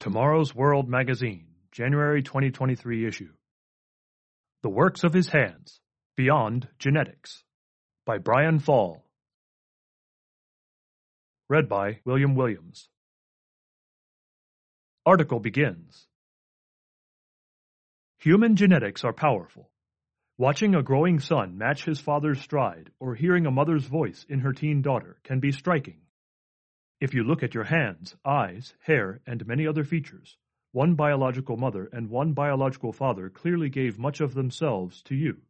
Tomorrow's World Magazine, January 2023 issue. The Works of His Hands Beyond Genetics by Brian Fall. Read by William Williams. Article begins Human genetics are powerful. Watching a growing son match his father's stride or hearing a mother's voice in her teen daughter can be striking. If you look at your hands, eyes, hair, and many other features, one biological mother and one biological father clearly gave much of themselves to you.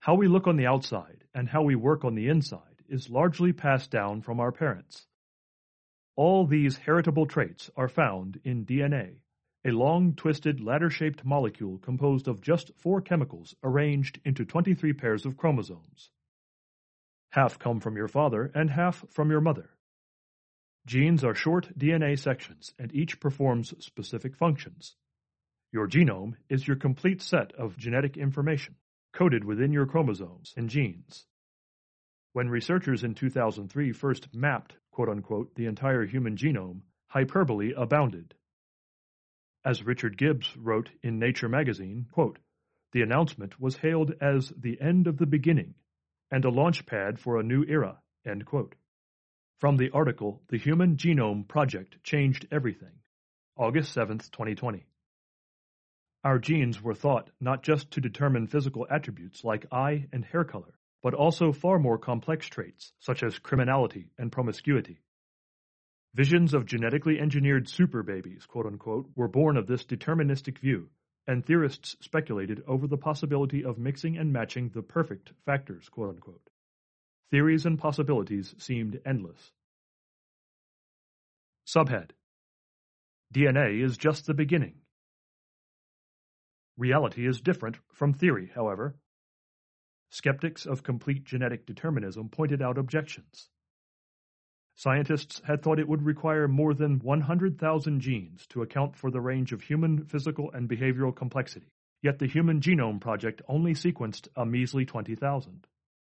How we look on the outside and how we work on the inside is largely passed down from our parents. All these heritable traits are found in DNA, a long, twisted, ladder-shaped molecule composed of just four chemicals arranged into 23 pairs of chromosomes. Half come from your father and half from your mother. Genes are short DNA sections, and each performs specific functions. Your genome is your complete set of genetic information, coded within your chromosomes and genes. When researchers in 2003 first mapped, quote-unquote, the entire human genome, hyperbole abounded. As Richard Gibbs wrote in Nature magazine, quote, the announcement was hailed as the end of the beginning and a launch pad for a new era, end quote. From the article The Human Genome Project Changed Everything, August 7, 2020. Our genes were thought not just to determine physical attributes like eye and hair color, but also far more complex traits such as criminality and promiscuity. Visions of genetically engineered super babies, quote unquote, were born of this deterministic view, and theorists speculated over the possibility of mixing and matching the perfect factors, quote unquote. Theories and possibilities seemed endless. Subhead DNA is just the beginning. Reality is different from theory, however. Skeptics of complete genetic determinism pointed out objections. Scientists had thought it would require more than 100,000 genes to account for the range of human physical and behavioral complexity, yet the Human Genome Project only sequenced a measly 20,000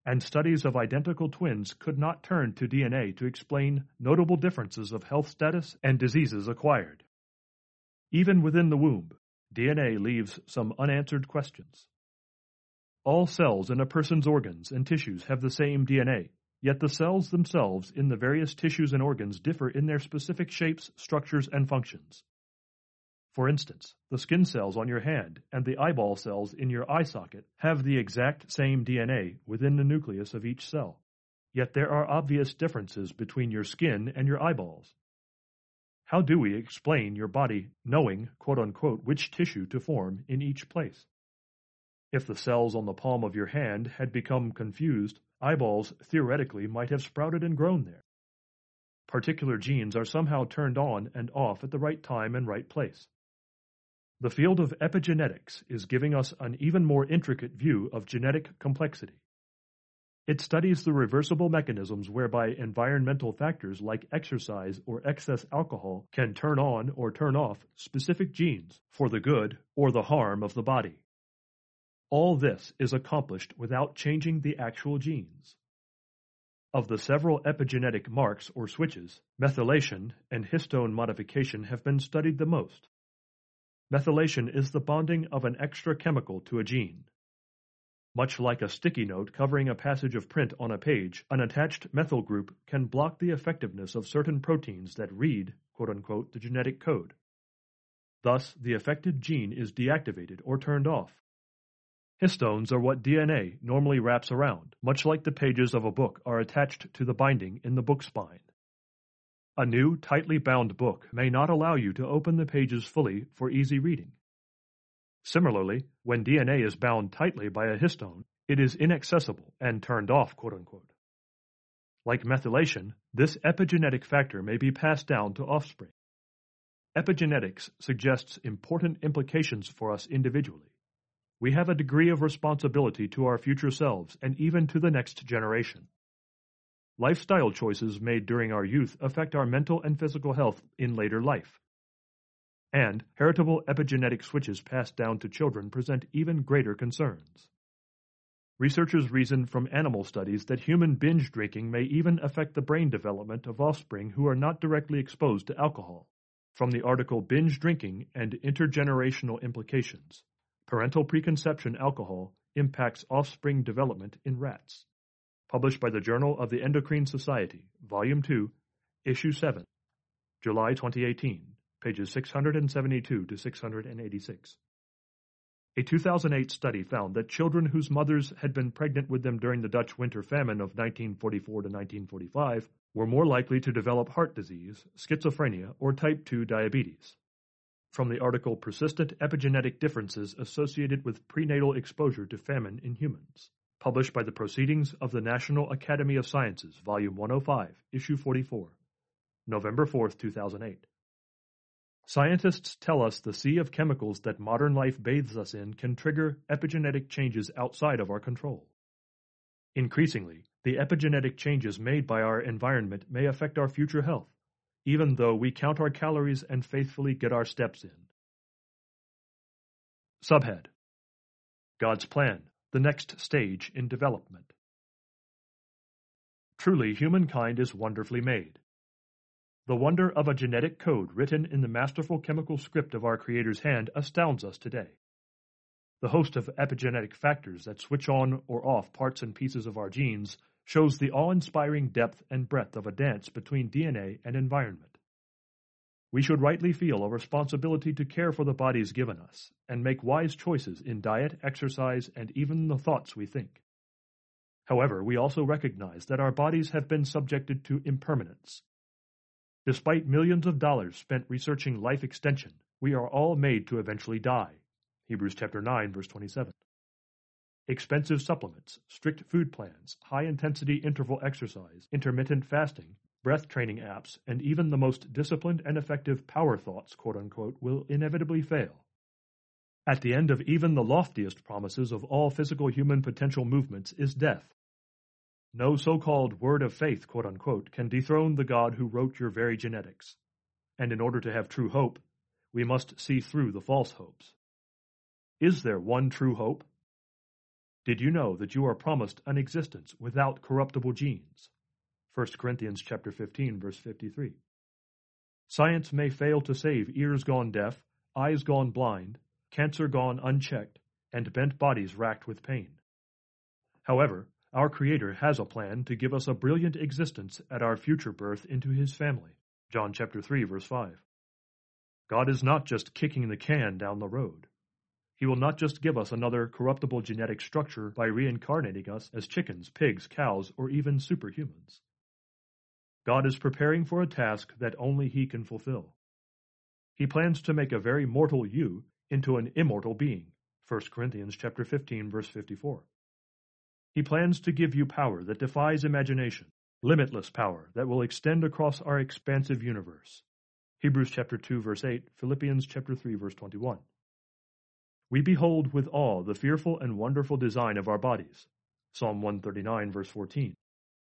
and studies of identical twins could not turn to DNA to explain notable differences of health status and diseases acquired. Even within the womb, DNA leaves some unanswered questions. All cells in a person's organs and tissues have the same DNA, yet the cells themselves in the various tissues and organs differ in their specific shapes, structures, and functions. For instance, the skin cells on your hand and the eyeball cells in your eye socket have the exact same DNA within the nucleus of each cell. Yet there are obvious differences between your skin and your eyeballs. How do we explain your body knowing, quote unquote, which tissue to form in each place? If the cells on the palm of your hand had become confused, eyeballs theoretically might have sprouted and grown there. Particular genes are somehow turned on and off at the right time and right place. The field of epigenetics is giving us an even more intricate view of genetic complexity. It studies the reversible mechanisms whereby environmental factors like exercise or excess alcohol can turn on or turn off specific genes for the good or the harm of the body. All this is accomplished without changing the actual genes. Of the several epigenetic marks or switches, methylation and histone modification have been studied the most. Methylation is the bonding of an extra chemical to a gene. Much like a sticky note covering a passage of print on a page, an attached methyl group can block the effectiveness of certain proteins that read, quote-unquote, the genetic code. Thus, the affected gene is deactivated or turned off. Histones are what DNA normally wraps around, much like the pages of a book are attached to the binding in the book spine. A new, tightly bound book may not allow you to open the pages fully for easy reading. Similarly, when DNA is bound tightly by a histone, it is inaccessible and turned off, quote unquote. Like methylation, this epigenetic factor may be passed down to offspring. Epigenetics suggests important implications for us individually. We have a degree of responsibility to our future selves and even to the next generation. Lifestyle choices made during our youth affect our mental and physical health in later life. And heritable epigenetic switches passed down to children present even greater concerns. Researchers reason from animal studies that human binge drinking may even affect the brain development of offspring who are not directly exposed to alcohol. From the article Binge Drinking and Intergenerational Implications Parental Preconception Alcohol Impacts Offspring Development in Rats. Published by the Journal of the Endocrine Society, Volume 2, Issue 7, July 2018, pages 672 to 686. A 2008 study found that children whose mothers had been pregnant with them during the Dutch winter famine of 1944 to 1945 were more likely to develop heart disease, schizophrenia, or type 2 diabetes. From the article Persistent Epigenetic Differences Associated with Prenatal Exposure to Famine in Humans, published by the Proceedings of the National Academy of Sciences, Volume 105, Issue 44, November 4, 2008. Scientists tell us the sea of chemicals that modern life bathes us in can trigger epigenetic changes outside of our control. Increasingly, the epigenetic changes made by our environment may affect our future health, even though we count our calories and faithfully get our steps in. Subhead God's Plan, the next stage in development. Truly, humankind is wonderfully made. The wonder of a genetic code written in the masterful chemical script of our Creator's hand astounds us today. The host of epigenetic factors that switch on or off parts and pieces of our genes shows the awe-inspiring depth and breadth of a dance between DNA and environment. We should rightly feel a responsibility to care for the bodies given us and make wise choices in diet, exercise, and even the thoughts we think. However, we also recognize that our bodies have been subjected to impermanence Despite millions of dollars spent researching life extension, we are all made to eventually die. Hebrews chapter 9 verse 27. Expensive supplements, strict food plans, high-intensity interval exercise, intermittent fasting, breath training apps, and even the most disciplined and effective power thoughts, quote-unquote, will inevitably fail. At the end of even the loftiest promises of all physical human potential movements is death. No so-called word of faith, quote-unquote, can dethrone the God who wrote your very genetics. And in order to have true hope, we must see through the false hopes. Is there one true hope? Did you know that you are promised an existence without corruptible genes? 1 Corinthians chapter 15 verse 53. Science may fail to save ears gone deaf, eyes gone blind, cancer gone unchecked, and bent bodies racked with pain. However, our Creator has a plan to give us a brilliant existence at our future birth into His family. John chapter 3 verse 5. God is not just kicking the can down the road. He will not just give us another corruptible genetic structure by reincarnating us as chickens, pigs, cows, or even superhumans. God is preparing for a task that only He can fulfill. He plans to make a very mortal you into an immortal being. 1 Corinthians chapter 15 verse 54. He plans to give you power that defies imagination, limitless power that will extend across our expansive universe. Hebrews chapter 2 verse 8, Philippians chapter 3 verse 21. We behold with awe the fearful and wonderful design of our bodies. Psalm 139 verse 14.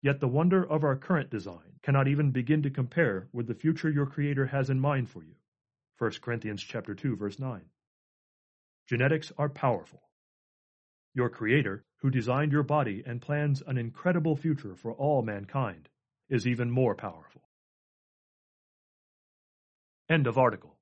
Yet the wonder of our current design cannot even begin to compare with the future your creator has in mind for you. 1 Corinthians chapter 2 verse 9. Genetics are powerful. Your Creator, who designed your body and plans an incredible future for all mankind, is even more powerful. End of article.